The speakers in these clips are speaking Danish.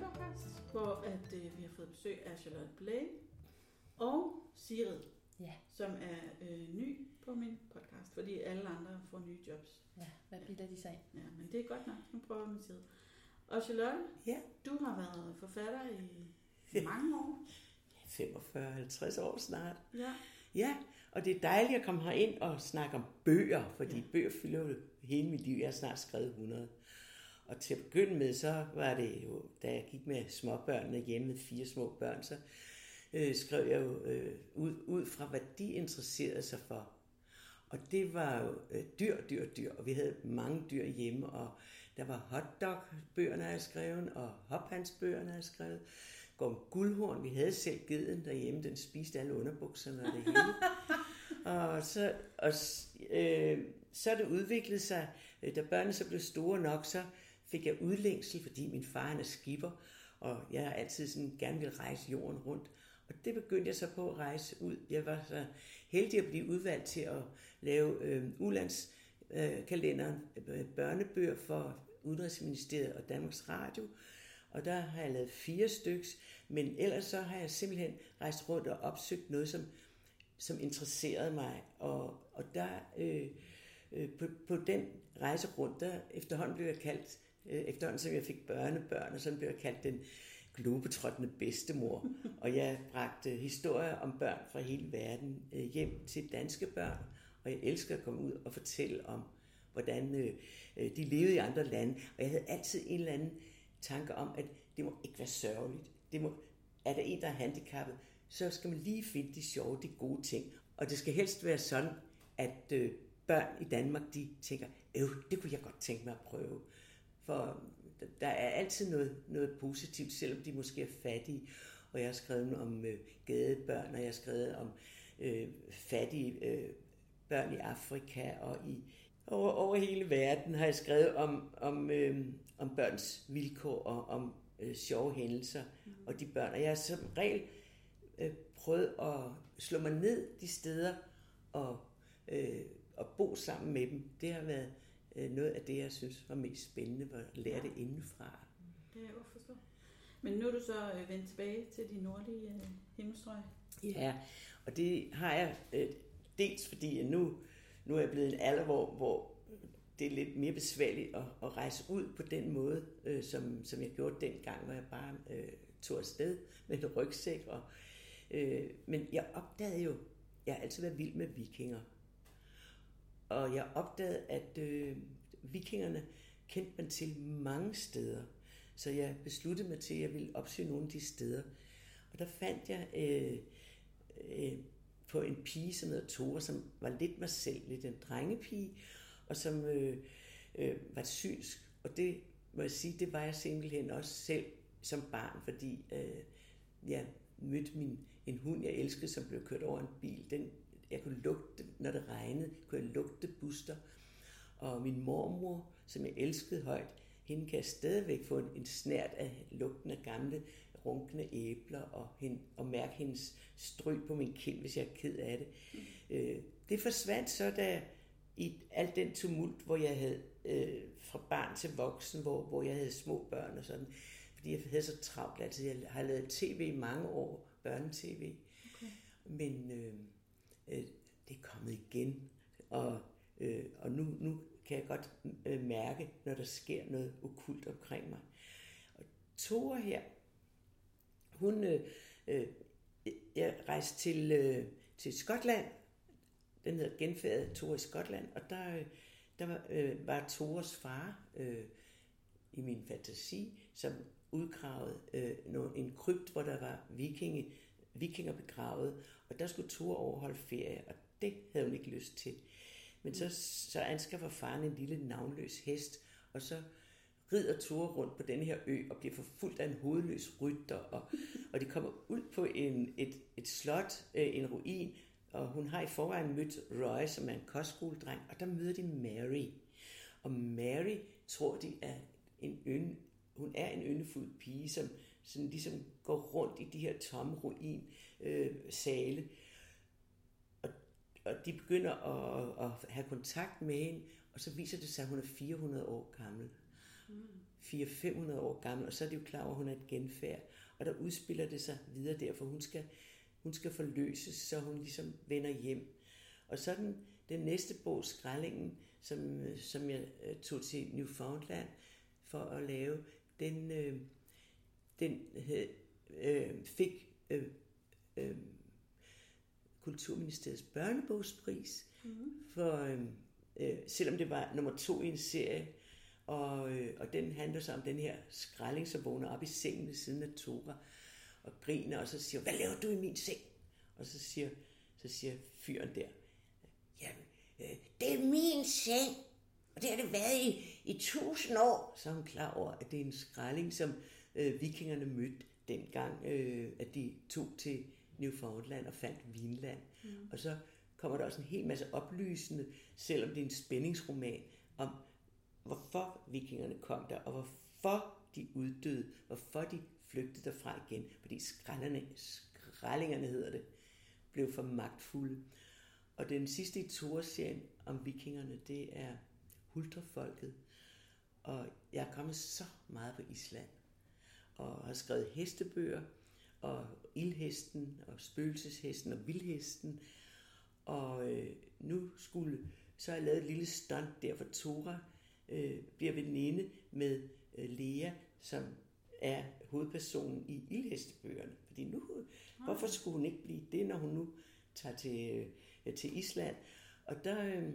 Børnepodcast, hvor at, øh, vi har fået besøg af Charlotte Blake og Sigrid, Ja, som er øh, ny på min podcast, fordi alle andre får nye jobs. ja. Hvad bilder de sig ind? Ja, men det er godt nok. Nu prøver vi med Sigrid. Og Charlotte, Ja, du har været forfatter i mange år. 45-50 år snart. Ja. Ja, og det er dejligt at komme herind og snakke om bøger, fordi Ja. ja. bøger fylder jo hele mit liv. Jeg har snart skrevet 100. Og til at begynde med, så var det jo, da jeg gik med småbørnene hjemme med fire små børn, så øh, skrev jeg jo øh, ud, ud fra, hvad de interesserede sig for. Og det var jo øh, dyr, dyr, dyr, og vi havde mange dyr hjemme, og der var hotdog-bøgerne, jeg skrevet, og hophandsbøgerne, jeg skrevet. Gorm Guldhorn, vi havde selv geden derhjemme, den spiste alle underbukserne og det hele. og så, og, øh, så er det udviklet sig, øh, da børnene så blev store nok, så fik jeg udlængsel, fordi min far han er skipper, og jeg har altid sådan gerne vil rejse jorden rundt. Og det begyndte jeg så på at rejse ud. Jeg var så heldig at blive udvalgt til at lave øh, ulandskalenderen, øh, børnebøger for Udenrigsministeriet og Danmarks Radio. Og der har jeg lavet fire styks, men ellers så har jeg simpelthen rejst rundt og opsøgt noget, som, som interesserede mig. Og, og der øh, øh, på, på den rejse rundt, der efterhånden blev jeg kaldt, Øh, efterhånden som jeg fik børnebørn, og så blev jeg kaldt den globetrottende bedstemor. og jeg bragte historier om børn fra hele verden øh, hjem til danske børn, og jeg elsker at komme ud og fortælle om, hvordan øh, øh, de levede i andre lande. Og jeg havde altid en eller anden tanke om, at det må ikke være sørgeligt. Det må, er der en, der er handicappet, så skal man lige finde de sjove, de gode ting. Og det skal helst være sådan, at øh, børn i Danmark, de tænker, øh, det kunne jeg godt tænke mig at prøve. For der er altid noget, noget positivt, selvom de måske er fattige. Og jeg har skrevet om øh, gadebørn, og jeg har skrevet om øh, fattige øh, børn i Afrika og i over, over hele verden har jeg skrevet om, om, øh, om børns vilkår og om øh, sjove hændelser mm. og de børn. Og jeg har som regel øh, prøvet at slå mig ned de steder og, øh, og bo sammen med dem. Det har været noget af det, jeg synes var mest spændende, at lære det indenfra. Det kan jeg forstå. Men nu er du så øh, vendt tilbage til de nordlige øh, himmelstrøg. Ja, og det har jeg øh, dels fordi at nu, nu er jeg blevet en alder, hvor, hvor det er lidt mere besværligt at, at rejse ud på den måde, øh, som, som jeg gjorde dengang, hvor jeg bare øh, tog afsted med en rygsæk. Og, øh, men jeg opdagede jo, jeg har altid været vild med vikinger. Og jeg opdagede, at øh, vikingerne kendte man til mange steder. Så jeg besluttede mig til, at jeg ville opsøge nogle af de steder. Og der fandt jeg øh, øh, på en pige, som hedder Tore, som var lidt mig selv, lidt en drengepige, og som øh, øh, var synsk. Og det må jeg sige, det var jeg simpelthen også selv som barn, fordi øh, jeg mødte min, en hund, jeg elskede, som blev kørt over en bil. Den, jeg kunne lugte, når det regnede, kunne jeg lugte buster. Og min mormor, som jeg elskede højt, hende kan jeg stadigvæk få en, en snært af lugten af gamle runkne æbler og, hende, og mærke hendes stryg på min kind, hvis jeg er ked af det. Mm. Øh, det forsvandt så, da i al den tumult, hvor jeg havde øh, fra barn til voksen, hvor, hvor jeg havde små børn og sådan, fordi jeg havde så travlt altid. Jeg har lavet tv i mange år, børnetv, okay. men øh, øh, det er kommet igen, og, øh, og nu, nu kan jeg godt øh, mærke, når der sker noget okult omkring mig. Og Tore her, hun, øh, øh, jeg rejste til, øh, til Skotland, den hedder Genfærdet Tore i Skotland, og der, øh, der var, øh, var Tores far øh, i min fantasi, som udgravede øh, en krypt, hvor der var vikinge, vikinger begravet, og der skulle Tore overholde ferie, og det havde hun ikke lyst til. Men så, så anskaffer faren en lille navnløs hest, og så rider Tore rundt på den her ø og bliver forfulgt af en hovedløs rytter, og, og de kommer ud på en, et, et slot, øh, en ruin, og hun har i forvejen mødt Roy, som er en kostskoledreng, og der møder de Mary. Og Mary tror de er en ynde, hun er en yndefuld pige, som sådan ligesom går rundt i de her tomme ruin øh, sale. Og, og de begynder at, at have kontakt med hende, og så viser det sig, at hun er 400 år gammel. Mm. 400-500 år gammel, og så er det jo klar over, at hun er et genfærd. Og der udspiller det sig videre derfor, hun skal, hun skal forløses, så hun ligesom vender hjem. Og så den, den næste bog, Skrællingen, som, som jeg øh, tog til Newfoundland for at lave, den, øh, den øh, fik øh, øh, Kulturministeriets børnebogspris, mm. for, øh, øh, selvom det var nummer to i en serie, og, øh, og den handler så om den her skralding, som vågner op i sengen ved siden af Tora, og griner, og så siger, hvad laver du i min seng? Og så siger, så siger fyren der, jamen, øh, det er min seng, og det har det været i, i tusind år. Så er hun klar over, at det er en skralding, som øh, vikingerne mødte dengang, øh, at de tog til Newfoundland og fandt Vinland. Mm. Og så kommer der også en hel masse oplysende, selvom det er en spændingsroman, om hvorfor vikingerne kom der, og hvorfor de uddøde, hvorfor de flygtede derfra igen, fordi skralderne, skraldingerne hedder det, blev for magtfulde. Og den sidste i Thor-serien om vikingerne, det er Hulterfolket. Og jeg er kommet så meget på Island, og har skrevet hestebøger, og ildhesten, og spøgelseshesten, og vildhesten. Og øh, nu skulle, så har jeg lavet et lille stunt der, for Tora øh, bliver veninde med øh, Lea, som er hovedpersonen i ildhestebøgerne. Fordi nu, okay. hvorfor skulle hun ikke blive det, når hun nu tager til, øh, til Island? Og der, øh,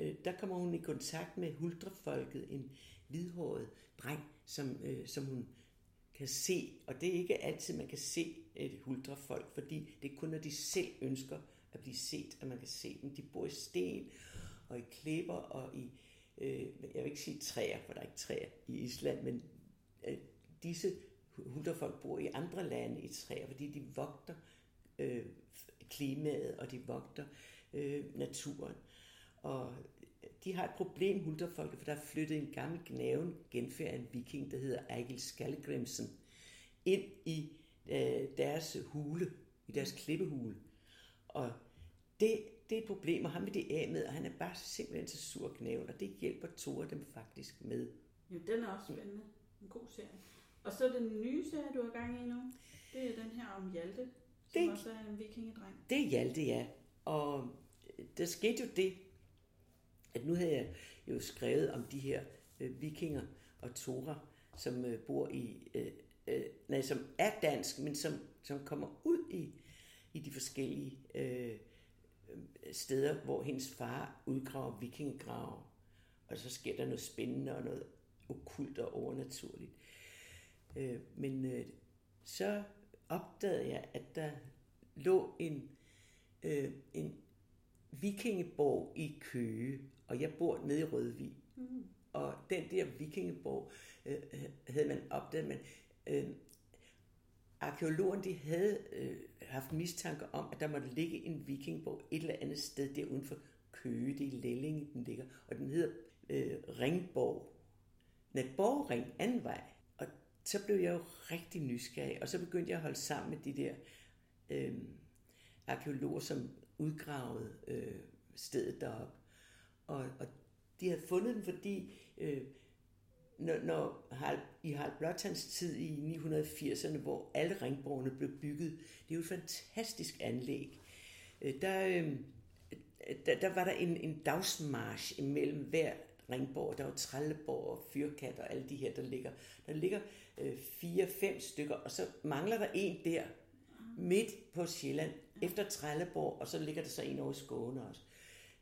øh, der kommer hun i kontakt med huldrefolket, en hvidhåret dreng, som, øh, som hun kan se, og det er ikke altid, man kan se et huldrefolk, fordi det er kun, når de selv ønsker at blive set, at man kan se dem. De bor i sten, og i klipper, og i, øh, jeg vil ikke sige træer, for der er ikke træer i Island, men øh, disse huldrefolk bor i andre lande i træer, fordi de vogter øh, klimaet, og de vogter øh, naturen. Og de har et problem, hulterfolket, for der er flyttet en gammel gnaven genfærd en viking, der hedder Egil Skallgrimsen, ind i øh, deres hule, i deres klippehule. Og det, det er et problem, og ham vil det af med, og han er bare simpelthen så sur gnaven, og det hjælper Tore dem faktisk med. Jo, den er også spændende. En god serie. Og så den nye serie, du har gang i nu, det er den her om Hjalte, som det, også er en vikingedreng. Det er Hjalte, ja. Og der skete jo det, at nu havde jeg jo skrevet om de her øh, vikinger og Tora, som øh, bor i, øh, øh, nej, som er dansk, men som, som kommer ud i, i de forskellige øh, steder, hvor hendes far udgraver vikingegrave, og så sker der noget spændende og noget okult og overnaturligt. Øh, men øh, så opdagede jeg, at der lå en, øh, en vikingeborg i Køge, og jeg bor nede i Rødvig. Mm. Og den der vikingeborg øh, havde man opdaget, men øh, arkeologerne de havde øh, haft mistanke om, at der måtte ligge en vikingborg et eller andet sted der uden for Køge, det er i Lellinge, den ligger, og den hedder øh, Ringborg. Nej, Borgring, anden vej. Og så blev jeg jo rigtig nysgerrig, og så begyndte jeg at holde sammen med de der øh, arkeologer, som udgravede øh, stedet deroppe. Og, og de havde fundet den, fordi øh, når, når Harald, i Harald Blåtands tid i 980'erne, hvor alle ringborgene blev bygget, det er jo et fantastisk anlæg. Øh, der, øh, der, der var der en, en dagsmarsch imellem hver ringborg. Der var Trelleborg og Fyrkat og alle de her, der ligger. Der ligger øh, fire-fem stykker, og så mangler der en der, midt på Sjælland, efter Trelleborg, og så ligger der så en over i Skåne også.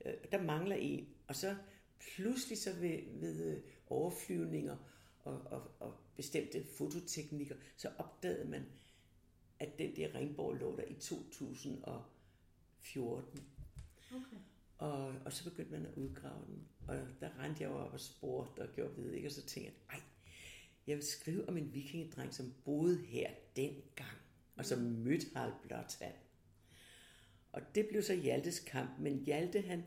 Øh, der mangler en, og så pludselig så ved, ved øh, overflyvninger og, og, og bestemte fototeknikker, så opdagede man, at den der ringborg lå der i 2014. Okay. Og, og så begyndte man at udgrave den, og der rendte jeg op og spurgte og gjorde ved, ikke? og så tænkte jeg, ej, jeg vil skrive om en vikingedreng, som boede her dengang, og som mødte Harald Blåtand. Og det blev så Hjaltes kamp, men Hjalte han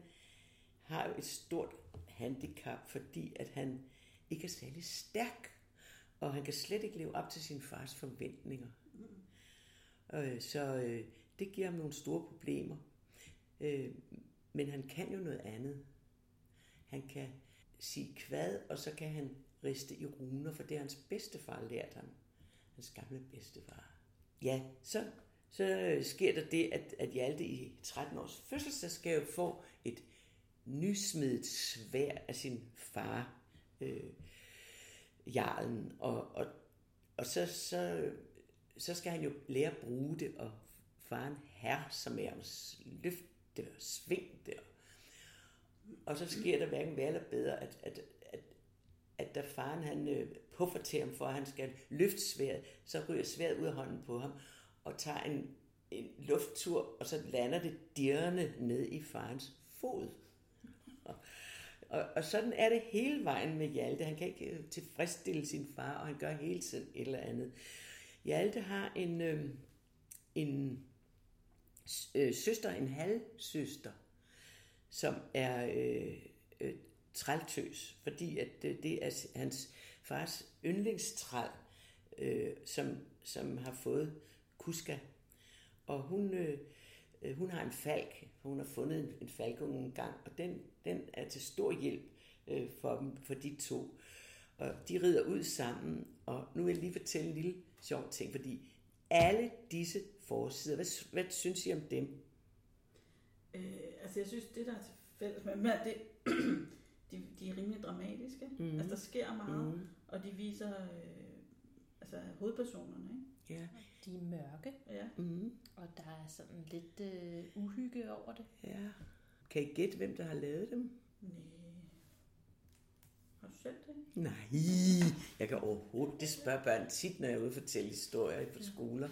har jo et stort handicap, fordi at han ikke er særlig stærk, og han kan slet ikke leve op til sin fars forventninger. Mm. Øh, så øh, det giver ham nogle store problemer. Øh, men han kan jo noget andet. Han kan sige kvad, og så kan han riste i runer, for det har hans bedstefar lært ham. Hans gamle bedstefar. Ja, så, så øh, sker der det, at, at Hjalte i 13 års fødselsdagsgave får et nysmedet svær af sin far, øh, Jarlen, og, og, og så, så, så skal han jo lære at bruge det, og faren herre, som er løfte og sving det. Og så sker der hverken værre eller bedre, at, at, at, at da faren han øh, puffer til ham for, at han skal løfte sværet, så ryger sværet ud af hånden på ham, og tager en, en lufttur, og så lander det dirrende ned i farens fod. Og, og, sådan er det hele vejen med Hjalte. Han kan ikke øh, tilfredsstille sin far, og han gør hele tiden et eller andet. Hjalte har en, øh, en øh, søster, en halvsøster, som er øh, øh, træltøs, fordi at øh, det er hans fars yndlingstræl, øh, som, som har fået Kuska. Og hun, øh, øh, hun har en falk, for hun har fundet en, en falkunge en gang, og den, den er til stor hjælp øh, for dem, for de to. Og de rider ud sammen, og nu vil jeg lige fortælle en lille sjov ting, fordi alle disse forsider, hvad, hvad synes I om dem? Øh, altså jeg synes, det der er til fælles med dem, det, de, de er rimelig dramatiske. Mm. Altså der sker meget, mm. og de viser øh, altså hovedpersonerne, ikke? Ja. De er mørke, Ja. Mm. og der er sådan lidt øh, uhygge over det. ja. Kan I gætte, hvem der har lavet dem? Nej. Har du selv det? Nej, jeg kan overhovedet, det spørger børn tit, når jeg er ude og fortælle historier på skoler.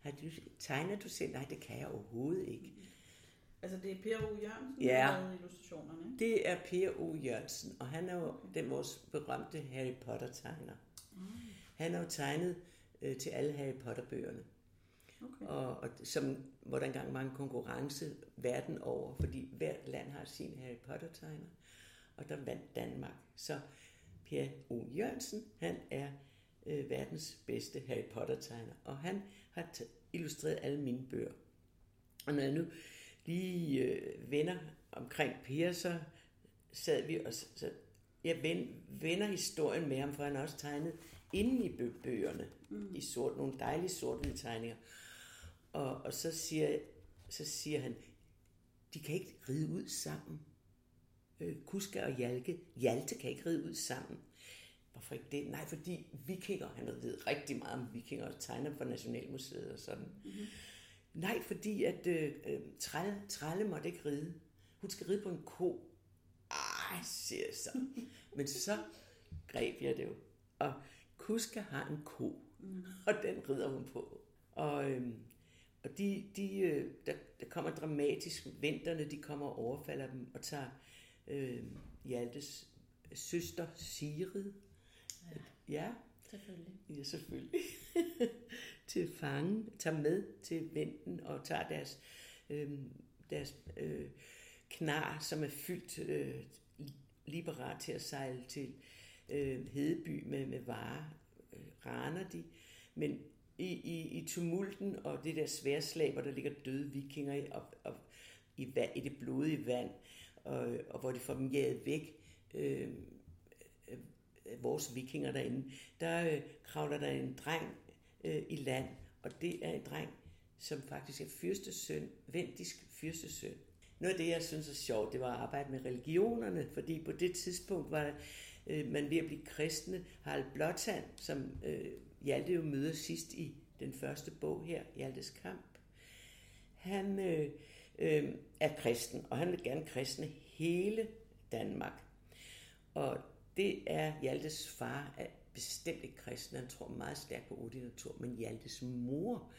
Har du, tegner du selv? Nej, det kan jeg overhovedet ikke. Altså det er Per O. Jørgensen, Ja. der har lavet illustrationerne, ikke? Det er Per O. Jørgensen, og han er jo den vores berømte Harry Potter-tegner. Han har jo tegnet øh, til alle Harry Potter-bøgerne. Okay. Og, og som, hvor der engang var en konkurrence verden over, fordi hvert land har sin Harry Potter-tegner, og der vandt Danmark. Så Per O. Jørgensen, han er øh, verdens bedste Harry Potter-tegner, og han har t- illustreret alle mine bøger. Og når jeg nu lige øh, vender omkring Per, så sad vi og s- så jeg ven, vender historien med ham, for han har også tegnet inde i bø- bøgerne, mm. i sort, nogle dejlige sort tegninger. Og, og så, siger, så siger han, de kan ikke ride ud sammen. Øh, Kuska og Hjalke. Hjalte kan ikke ride ud sammen. Hvorfor ikke det? Nej, fordi vikinger, han ved rigtig meget om vikinger, og tegner for Nationalmuseet og sådan. Mm-hmm. Nej, fordi at øh, øh, Tralle, Tralle måtte ikke ride. Hun skal ride på en ko. Ej, siger jeg så. Men så greb jeg det jo. Og Kuska har en ko, mm. og den rider hun på. Og, øhm, og de, de, øh, der, der kommer dramatisk, vinterne, de kommer og overfalder dem, og tager øh, Hjaltes søster Sigrid. Ja. ja, Selvfølgelig. Ja, selvfølgelig. til fange, tager med til vinden og tager deres, øh, deres øh, knar, som er fyldt øh, lige parat til at sejle til øh, Hedeby med, med varer. Øh, raner de. Men i, i, i tumulten og det der sværslag, hvor der ligger døde vikinger i, og, og, i, vand, i det blodige vand, og, og hvor de får dem jaget væk, øh, øh, vores vikinger derinde, der øh, kravler der en dreng øh, i land, og det er en dreng, som faktisk er fyrstesøn, vendisk fyrstesøn. Noget af det, jeg synes er sjovt, det var at arbejde med religionerne, fordi på det tidspunkt var øh, man ved at blive kristne. Harald Blåtand, som øh, Hjalte jo møder sidst i den første bog her, Hjaltes Kamp, han øh, øh, er kristen, og han vil gerne kristne hele Danmark. Og det er Hjaltes far, er bestemt ikke kristen, han tror meget stærkt på Odin og Thor, men Hjaltes mor,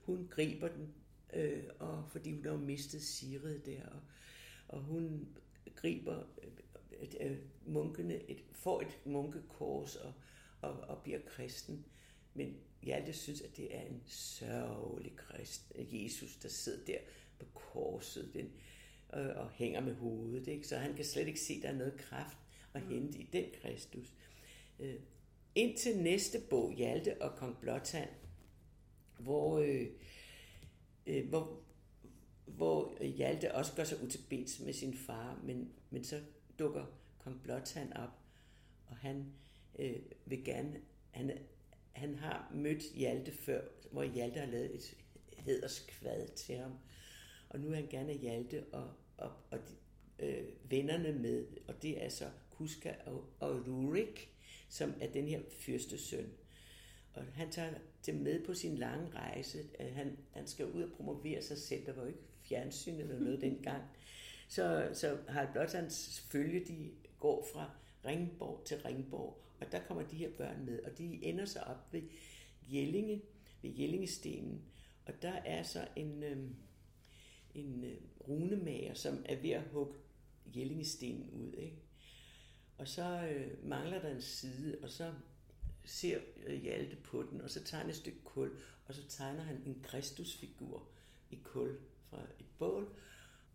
hun griber den, øh, og fordi hun har mistet Sigrid der, og, og hun griber øh, øh, munkene, et, får et munkekors og, og, og bliver kristen. Men Hjalte synes, at det er en sørgelig kristen, Jesus, der sidder der på korset den, og, og hænger med hovedet. Ikke? Så han kan slet ikke se, at der er noget kraft at hente i den Kristus. Øh, indtil næste bog, Hjalte og Kong Blåtand, hvor, øh, øh, hvor, hvor Hjalte også gør sig ud til med sin far, men, men så dukker Kong Blåtand op, og han øh, vil gerne, han, han har mødt Hjalte før, hvor Hjalte har lavet et hederskvad til ham. Og nu er han gerne Hjalte og, og, og de, øh, vennerne med, og det er så Kuska og, og Rurik, som er den her fyrstesøn. Og han tager det med på sin lange rejse. Han, han skal ud og promovere sig selv. Der var jo ikke fjernsyn eller noget dengang. Så, så Harald Blåtands følge, de går fra Ringborg til Ringborg, og der kommer de her børn med, og de ender så op ved Jellinge, ved Jellingestenen, og der er så en, øh, en øh, runemager, som er ved at hugge Jellingestenen ud, ikke? Og så øh, mangler der en side, og så ser Hjalte på den, og så tager han et stykke kul, og så tegner han en Kristusfigur i kul fra et bål,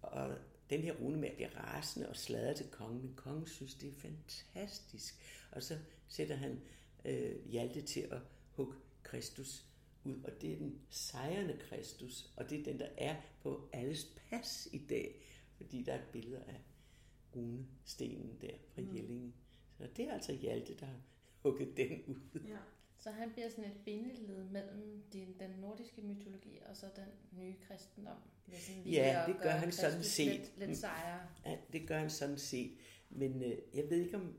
og den her runemager bliver rasende og slader til kongen, men kongen synes, det er fantastisk. Og så sætter han øh, Hjalte til at hugge Kristus ud, og det er den sejrende Kristus, og det er den, der er på alles pas i dag, fordi der er billeder af runestenen der fra mm. Jellinge. Så det er altså Hjalte, der har hugget den ud. Ja. Så han bliver sådan et bindeled mellem den, den nordiske mytologi og så den nye kristendom. Det sådan Ja, det gør han sådan set. Lidt, lidt sejere. Ja, det gør han sådan set. Men øh, jeg ved ikke, om,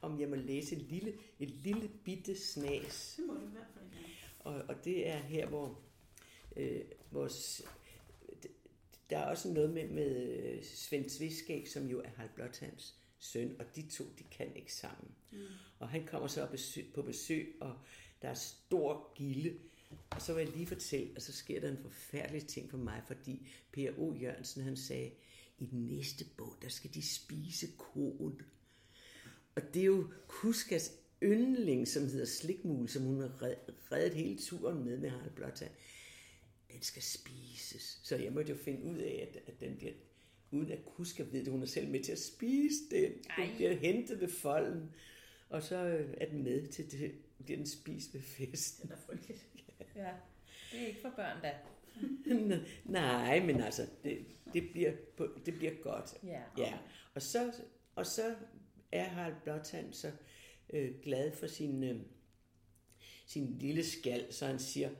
om jeg må læse et lille, et lille bitte snas. Det må du i hvert fald. Og, og det er her, hvor øh, vores, der er også noget med, med øh, Svend Sviskæg, som jo er Harald Blåtands søn, og de to, de kan ikke sammen. Mm. Og han kommer så på besøg, og der er stor gilde. Og så vil jeg lige fortælle, at så sker der en forfærdelig ting for mig, fordi Per O. Jørgensen, han sagde, i den næste bog, der skal de spise koen. Og det er jo Kuskas yndling, som hedder Slikmul, som hun har red- reddet hele turen med med Harald Blåtand. Den skal spises. Så jeg måtte jo finde ud af, at, at den bliver, uden at Kuska ved det, hun er selv med til at spise den. Den Ej. bliver hentet ved folden. Og så øh, er den med til det, bliver den spist ved festen. Den er frygteligt. Ja. Det er ikke for børn da. Nej, men altså, det, det, bliver, på, det bliver godt. Ja. Ja, og så, og så er Harald Blåtand så øh, glad for sin, øh, sin lille skal, så han siger,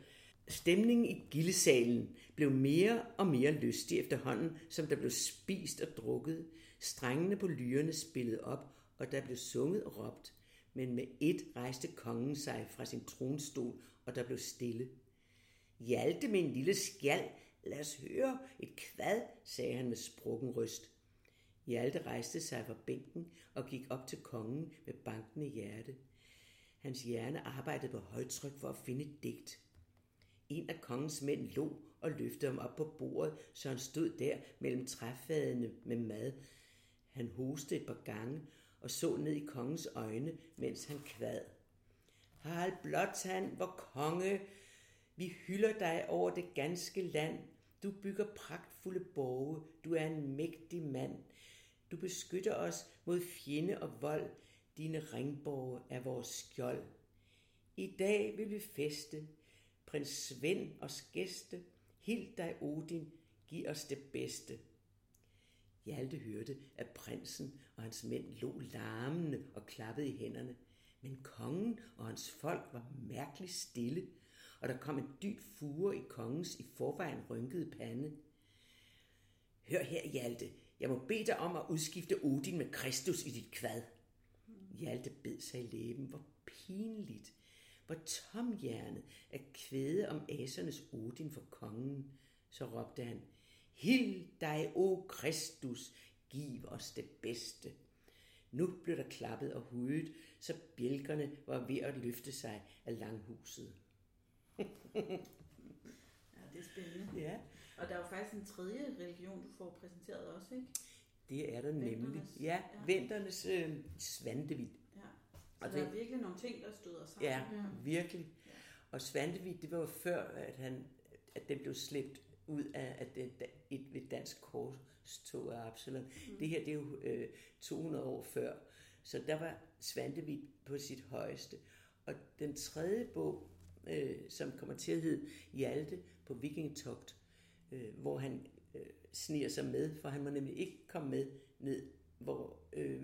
stemningen i gildesalen blev mere og mere lystig efterhånden, som der blev spist og drukket. Strengene på lyrene spillede op, og der blev sunget og råbt. Men med et rejste kongen sig fra sin tronstol, og der blev stille. Hjalte, en lille skjald, lad os høre et kvad, sagde han med sprukken røst. Hjalte rejste sig fra bænken og gik op til kongen med bankende hjerte. Hans hjerne arbejdede på højtryk for at finde et digt. En af kongens mænd lå og løftede ham op på bordet, så han stod der mellem træfadene med mad. Han hostede et par gange og så ned i kongens øjne, mens han kvad. Harald Blåtand, hvor konge, vi hylder dig over det ganske land. Du bygger pragtfulde borge. Du er en mægtig mand. Du beskytter os mod fjende og vold. Dine ringborge er vores skjold. I dag vil vi feste. Prins Svend og gæste. Hild dig, Odin. Giv os det bedste. Hjalte hørte, at prinsen og hans mænd lå larmende og klappede i hænderne. Men kongen og hans folk var mærkeligt stille, og der kom en dyb fure i kongens i forvejen rynkede pande. Hør her, Hjalte. Jeg må bede dig om at udskifte Odin med Kristus i dit kvad. Hjalte bed sig i læben. Hvor pinligt. Hvor tomhjernet at kvæde om asernes Odin for kongen. Så råbte han, Hild dig, o Kristus, giv os det bedste. Nu blev der klappet og hudet, så bjælkerne var ved at løfte sig af langhuset. Ja, det er spændende. Ja, Og der er jo faktisk en tredje religion, du får præsenteret også, ikke? det er der nemlig. Venternes, Ja, ja. venternes øh, Svantevit. Så Og der det- er virkelig nogle ting, der støder sammen. Ja, her. virkelig. Og Svantevit, det var jo før, at, han, at den blev slæbt ud af, af den, et, et dansk korstog af Absalon. Mm. Det her, det er jo øh, 200 år før. Så der var Svantevit på sit højeste. Og den tredje bog, øh, som kommer til at hedde Hjalte på vikingetogt, øh, hvor han øh, sniger sig med, for han må nemlig ikke komme med ned, hvor øh,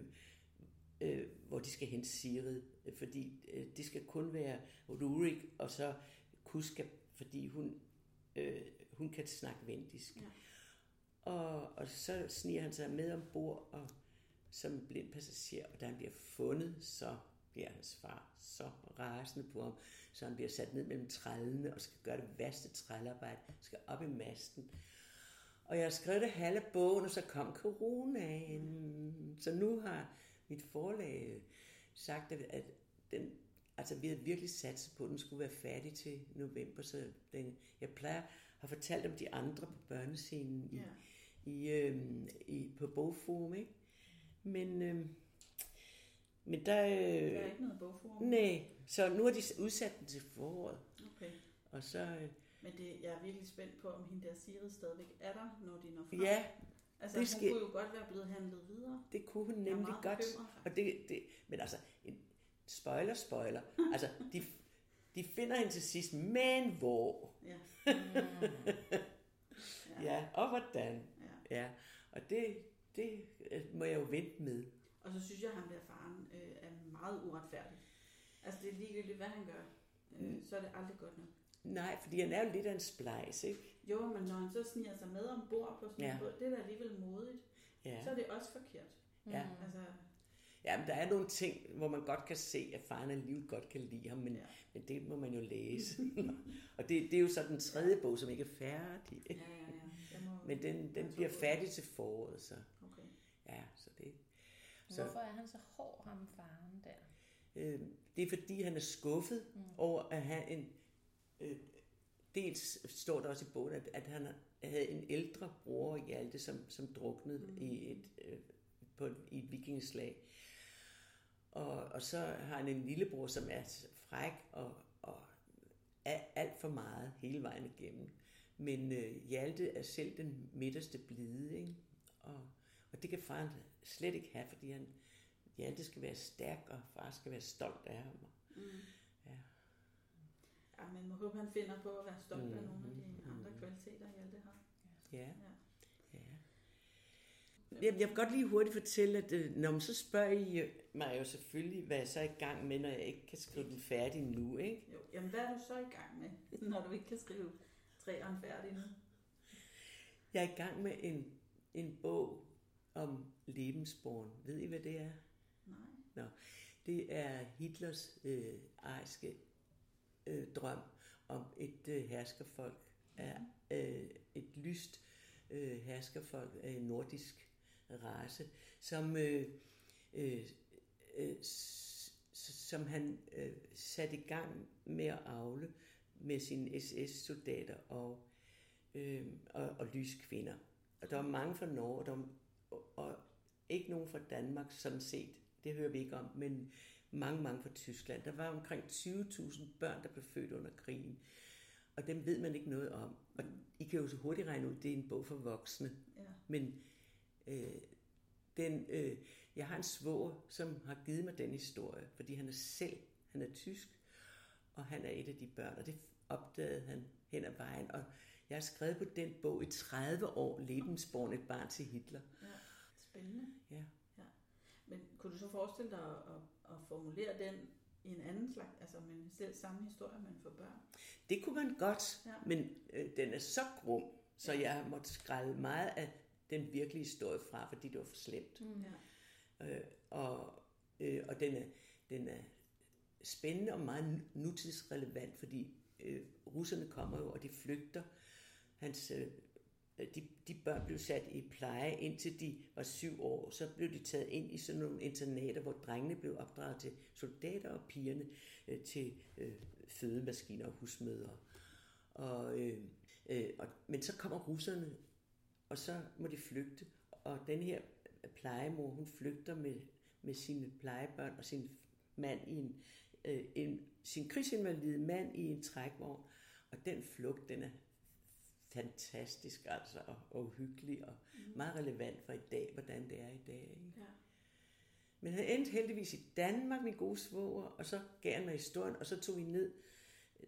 øh, hvor de skal hente Sigrid, øh, fordi øh, det skal kun være Rurik og så Kuska, fordi hun, øh, hun kan snakke vendisk. Ja. Og, og så sniger han sig med ombord og som blind passager, og da han bliver fundet, så bliver hans far så rasende på ham, så han bliver sat ned mellem trællene og skal gøre det værste trællearbejde, skal op i masten. Og jeg har skrevet det halve bogen, og så kom coronaen. Så nu har mit forlag sagt, at, at den, altså vi havde virkelig sat på, at den skulle være færdig til november. Så den, jeg plejer at have fortalt om de andre på børnescenen i, Ja. i, øhm, i, på bogforum, ikke? Men, øhm, men der... Øh, Der er ikke noget bogforum. Nej, så nu har de udsat den til foråret. Okay. Og så, øh, Men det, jeg er virkelig spændt på, om hende der Sigrid stadigvæk er der, når de når frem. ja, altså, det hun skal- kunne jo godt være blevet handlet videre. det kunne hun nemlig godt. bekymret, Og det, det, men altså, en spoiler, spoiler. Altså, de, de finder hende til sidst, men hvor? Ja. Ja, og hvordan? ja. Ja, og det, det øh, må jeg jo vente med. Og så synes jeg, at ham der faren øh, er meget uretfærdig. Altså, det er ligegyldigt, hvad han gør. Øh, Mm. så er det aldrig godt nok. Nej, fordi han er jo lidt af en splice, ikke? Jo, men når han så sniger sig med ombord på sådan Ja. en båd, det er da alligevel modigt. Ja. Så er det også forkert. Ja. Altså, ja, men der er nogle ting, hvor man godt kan se, at faren alligevel godt kan lide ham, men, Ja. men det må man jo læse. og det, det er jo så den tredje bog, som ikke er færdig. ja, ja, ja. Må, Men den, den bliver færdig til foråret, så Okay. ja, så det. Så. Så Hvorfor er han så hård, ham faren der? øh, det er fordi, han er skuffet mm. over at have en... Øh, dels står der også i bogen, at, at han havde en ældre bror, Hjalte, som, som druknede mm. i et, øh, på et, i et vikingeslag. Og, og så har han en lillebror, som er fræk og, og er alt for meget hele vejen igennem. Men øh, Hjalte er selv den midterste blide, ikke? Og, og det kan faren slet ikke have, fordi han, Hjalte skal være stærk, og far skal være stolt af ham. Mm. Ja. Man må håbe, han finder på at være stolt af Mm, nogle af de mm, andre mm. kvaliteter, Hjalte har. Ja, Ja. ja. Jeg, jeg vil godt lige hurtigt fortælle, at øh, når man så spørger I mig jo selvfølgelig, hvad jeg så er i gang med, når jeg ikke kan skrive den færdig nu, ikke? Jo, jamen hvad er du så i gang med, når du ikke kan skrive træeren færdig nu? Jeg er i gang med en, en bog om Lebensborn. Ved I, hvad det er? Nej. Nå, det er Hitlers øh, ariske øh, drøm om et øh, herskerfolk, af, øh, et lyst øh, herskerfolk af en nordisk race, som, øh, øh, øh, som han øh, satte i gang med at avle med sine SS-soldater og, øh, og, og lyskvinder. Og der var mange fra Norge, og, der var, og, og ikke nogen fra Danmark sådan set. Det hører vi ikke om, men mange, mange fra Tyskland. Der var omkring 20.000 børn, der blev født under krigen. Og dem ved man ikke noget om. Og I kan jo så hurtigt regne ud, det er en bog for voksne. Ja. Men øh, den, øh, jeg har en svoger, som har givet mig den historie, fordi han er selv, han er tysk, og han er et af de børn, og det opdagede han hen ad vejen. Og jeg har skrevet på den bog i 30 år, Lebensborn, et barn til Hitler. ja. Spændende. Ja. Men kunne du så forestille dig at, at, at formulere den i en anden slags, altså med selv samme historie, men for børn? Det kunne man godt, Ja. men øh, den er så grum, så Ja. jeg måtte skrælle meget af den virkelige historie fra, fordi det var for slemt. Mm. Ja. Øh, og øh, og den, er, den er spændende og meget nu- nutidsrelevant, fordi øh, russerne kommer jo, og de flygter. Hans, øh, Øh, de, de børn blev sat i pleje indtil de var syv år. Så blev de taget ind i sådan nogle internater, hvor drengene blev opdraget til soldater og pigerne øh, til øh, fødemaskiner og husmødre. Og, øh, øh, og, men så kommer russerne, og så må de flygte. Og den her plejemor, hun flygter med, med sine plejebørn og sin mand i en, øh, en sin krigsinvalide mand i en trækvogn. Og den flugt, den er fantastisk altså, og, og uhyggelig og mm. meget relevant for i dag, hvordan det er i dag. Ikke? Ja. Men han endte heldigvis i Danmark, min gode svoger, og så gav han mig historien, og så tog vi ned,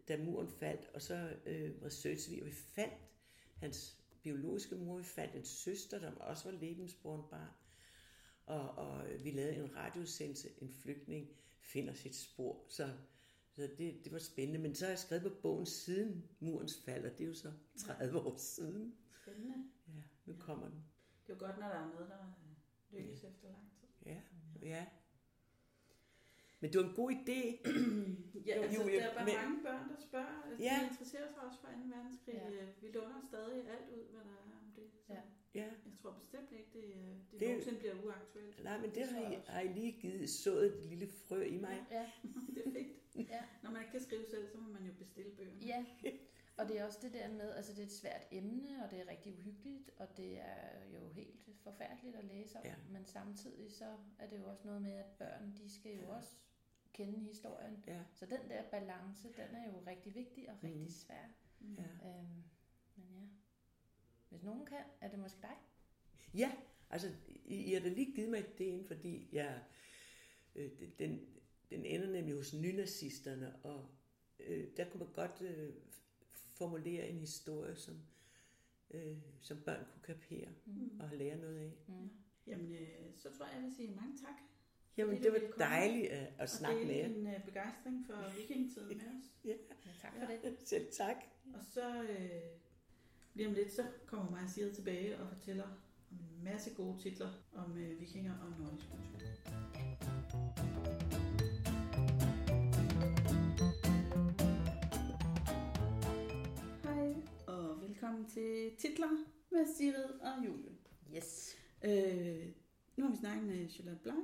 da muren faldt, og så øh, researchede vi, og vi fandt hans biologiske mor, vi fandt en søster, der også var lebensborn barn, Og, og vi lavede en radiosendelse, en flygtning finder sit spor. Så, så det, det var spændende. Men så har jeg skrevet på bogen siden murens fald, og det er jo så 30 år siden. Spændende. Ja, nu kommer den. Det er jo godt, når der er noget, der lykkes ja. efter lang tid. Ja, ja. Men det var en god idé. ja, Jo, altså, jo, der er bare men- mange børn, der spørger. Altså, Ja. De interesserer sig også for 2. verdenskrig. Ja. Ja. Vi låner stadig alt ud, hvad der er det. Så Ja. Ja. Jeg tror bestemt ikke, det, øh, det, Det- det nogensinde bliver uaktuelt. Nej, men det tror har jeg I, har I lige givet sået et lille frø i mig. Ja, det er fint. ja, Når man ikke kan skrive selv, så må man jo bestille bøgerne. ja. Og det er også det der med, altså det er et svært emne, og det er rigtig uhyggeligt, og det er jo helt forfærdeligt at læse om, Ja. men samtidig så er det jo også noget med, at børn, de skal jo også kende historien. Ja, Så den der balance, den er jo rigtig vigtig og rigtig Mhm. svær. ja. Øhm, hvis nogen kan, er det måske dig. Ja, altså, I, I har da lige givet mig idéen, fordi jeg, øh, den- den, den ender nemlig hos nynazisterne, og øh, der kunne man godt øh, formulere en historie, som, øh, som børn kunne kapere Mm. og lære noget af. Mm. Jamen, øh, så tror jeg, jeg vil sige mange tak. Jamen, det var dejligt at, at Og snakke med jer. din øh, begejstring for vikingetiden med os. Ja, tak for Ja. det. Selv tak. Og så øh, lige om lidt, så kommer Sigrid tilbage og fortæller om en masse gode titler om øh, vikinger og nordisk kultur. Hej, og velkommen til Titler med Sigrid og Julie. Yes. Øh, nu har vi snakket med Charlotte Blay.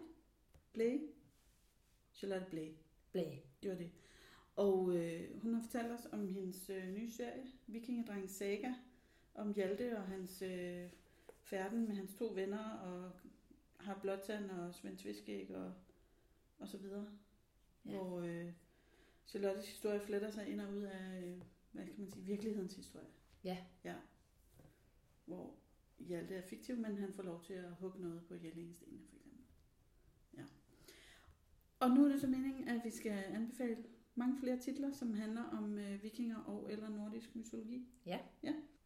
Blay? Charlotte Blay. Blæ. Det var det. Og øh, hun har fortalt os om hendes øh, nye serie, Vikingedreng Saga, om Hjalte og hans øh, færden med hans to venner, og har Blåtand og Svend Tviskæg og, og så videre. Ja. Ja. Hvor øh, Charlottes historie fletter sig ind og ud af, øh, hvad kan man sige, virkelighedens historie. Ja. Ja. Hvor Hjalte er fiktiv, men han får lov til at hugge noget på Jellingstenene, for eksempel. Ja. Og nu er det så meningen, at vi skal anbefale mange flere titler, som handler om øh, vikinger og eller nordisk mytologi.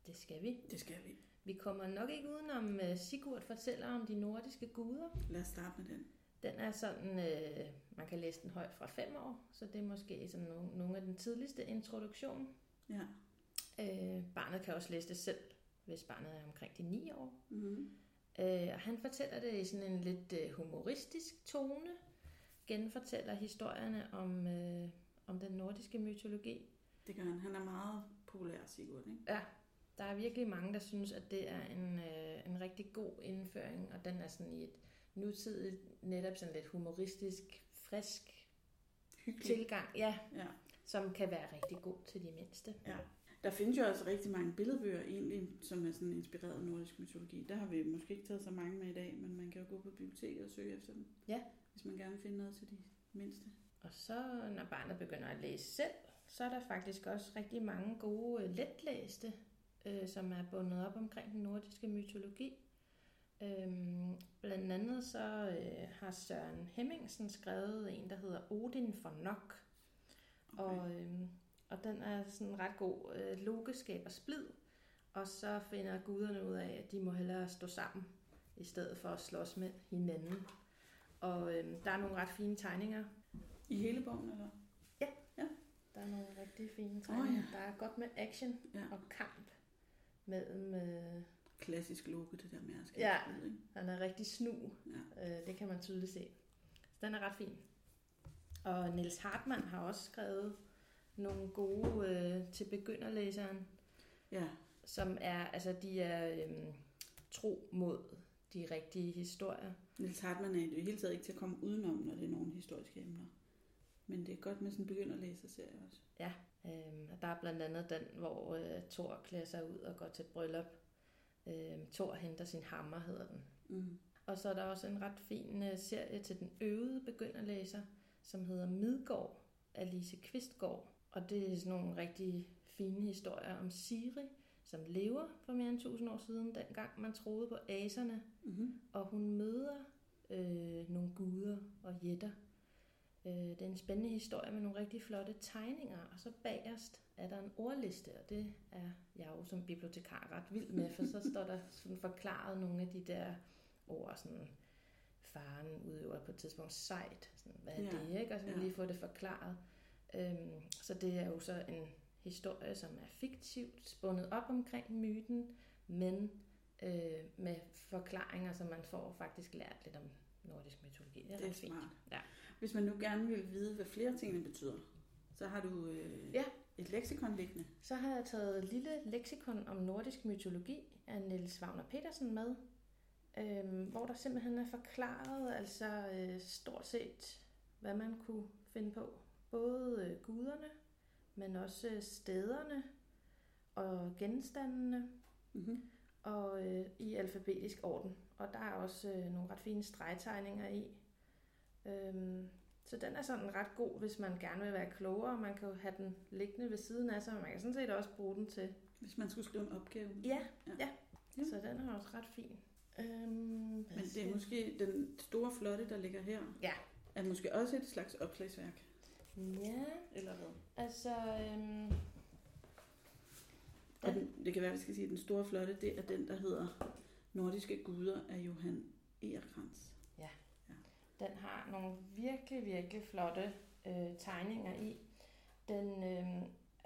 Det skal vi. Det skal vi. Vi kommer nok ikke udenom uh, Sigurd fortæller om de nordiske guder. Lad os starte med den. Den er sådan, øh, man kan læse den højt fra fem år, så det er måske sådan nogle, nogle af den tidligste introduktion. Ja. Øh, barnet kan også læse det selv, hvis barnet er omkring de ni år. Mm-hmm. Øh, og han fortæller det i sådan en lidt øh, humoristisk tone, genfortæller historierne om, øh, om den nordiske mytologi. Det gør han. Han er meget populær, Sigurd, ikke? Ja, der er virkelig mange, der synes, at det er en, øh, en rigtig god indføring, og den er sådan i et nutidigt, netop sådan lidt humoristisk, frisk Hyggelig. tilgang, ja, Ja. som kan være rigtig god til de mindste. ja. Der findes jo også rigtig mange billedbøger egentlig, som er sådan inspireret af nordisk mytologi. Der har vi måske ikke taget så mange med i dag, men man kan jo gå på biblioteket og søge efter dem. Ja. Hvis man gerne vil finde noget til de mindste. Og så, når barnet begynder at læse selv, så er der faktisk også rigtig mange gode øh, letlæste, øh, som er bundet op omkring den nordiske mytologi. Øhm, blandt andet så øh, har Søren Hemmingsen skrevet en, der hedder Odin for nok. Okay. Og, øhm, og den er sådan ret god. Øh, Loke skaber splid, og så finder guderne ud af, at de må hellere stå sammen, i stedet for at slås med hinanden. Og øhm, der er nogle ret fine tegninger. I hele bogen, eller? Der er nogle rigtig fine tegninger. Åh, Der er godt med action Ja. og kamp mellem... Øh, Klassisk Loke, det der med at Ja. ikke? han er rigtig snu. Ja. Øh, det kan man tydeligt se. Så den er ret fin. Og Niels Hartmann har også skrevet nogle gode øh, til begynderlæseren, Ja, som er, altså de er øhm, tro mod de rigtige historier. Niels Hartmann er i det hele taget ikke til at komme udenom, når det er nogle historiske emner. Men det er godt med sådan en begynderlæserserie også. Øhm, og der er blandt andet den, hvor øh, Thor klæder sig ud og går til bryllup. Øhm, Thor henter sin hammer, hedder den. Mm. Og så er der også en ret fin øh, serie til den øvede begynderlæser, som hedder Midgård af Lise Kvistgaard. Og det er sådan nogle rigtig fine historier om Siri, som lever for mere end 1000 år siden, dengang man troede på aserne. Mm-hmm. Og hun møder øh, nogle guder og jætter. Øh, det er en spændende historie med nogle rigtig flotte tegninger. Og så bagerst er der en ordliste, og det er jeg jo som bibliotekar ret vild med, for så står der sådan forklaret nogle af de der ord, sådan faren udøver på et tidspunkt sejt. Sådan, hvad er Ja, det, ikke? Og så ja. lige få det forklaret. Øhm, så det er jo så en historie, som er fiktivt spundet op omkring myten, men øh, med forklaringer, som man får faktisk lært lidt om nordisk mytologi. Det er, Det er smart. Ja. Hvis man nu gerne vil vide, hvad flere tingene betyder, så har du øh, Ja. et leksikon liggende. Så har jeg taget et lille leksikon om nordisk mytologi af Niels Wagner Petersen med, øhm, hvor der simpelthen er forklaret altså øh, stort set, hvad man kunne finde på. Både øh, guderne, men også øh, stederne og genstandene Mm-hmm. og øh, i alfabetisk orden. Og der er også øh, nogle ret fine stregtegninger i. Øhm, så den er sådan ret god, hvis man gerne vil være klogere. Man kan jo have den liggende ved siden af sig, og man kan sådan set også bruge den til. Hvis man skulle skrive en opgave. Ja, Ja. ja. Ja. Så den er også ret fin. Øhm, Men det er måske den store flotte, der ligger her, Ja. er måske også et slags opslagsværk. Ja, Eller hvad? altså... Øhm, Og den, det kan være, at vi skal sige, at den store flotte, det er den, der hedder Nordiske guder af Johan Egerkrans. Den har nogle virkelig, virkelig flotte øh, tegninger i. Den øh,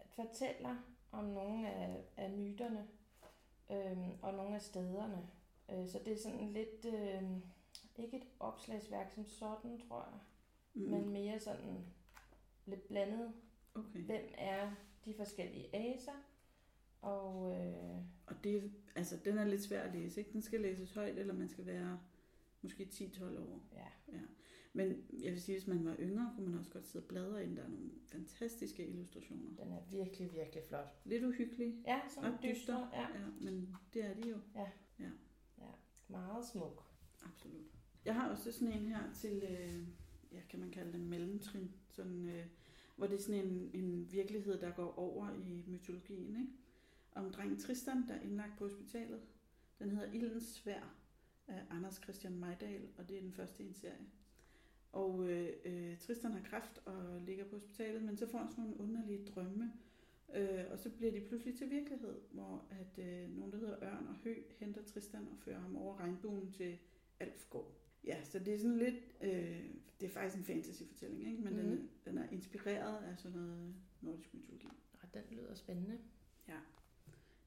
fortæller om nogle af, af myterne øh, og nogle af stederne. Øh, så det er sådan lidt, øh, ikke et opslagsværk som sådan, tror jeg, Mm. men mere sådan lidt blandet. Okay. Hvem er de forskellige aser? Og øh, Og det, altså, den er lidt svær at læse, ikke? Den skal læses højt, eller man skal være måske 10-12 år. ja, Men jeg vil sige, hvis man var yngre, kunne man også godt sidde og bladre ind. Der er nogle fantastiske illustrationer. den er virkelig, virkelig flot. Lidt uhyggelige, Ja, sådan dystre. dystre. Ja, ja, men det er de jo. meget smuk. Absolut. Jeg har også sådan en her til, øh, ja, kan man kalde det mellemtrin, sådan, øh, hvor det er sådan en, en virkelighed, der går over i mytologien, ikke? Om drengen Tristan, der er indlagt på hospitalet. Den hedder Ildens Svær af Anders Christian Mejdal, og det er den første i en serie. Og øh, øh, Tristan har kræft og ligger på hospitalet, men så får han sådan nogle underlige drømme, øh, og så bliver de pludselig til virkelighed, hvor at øh, nogen, der hedder Ørn og Hø, henter Tristan og fører ham over regnbuen til Alfgård. Ja, så det er sådan lidt, øh, det er faktisk en fantasy-fortælling, ikke? men mm. den, Mhm. er- den er inspireret af sådan noget nordisk mytologi. Og den lyder spændende. Ja.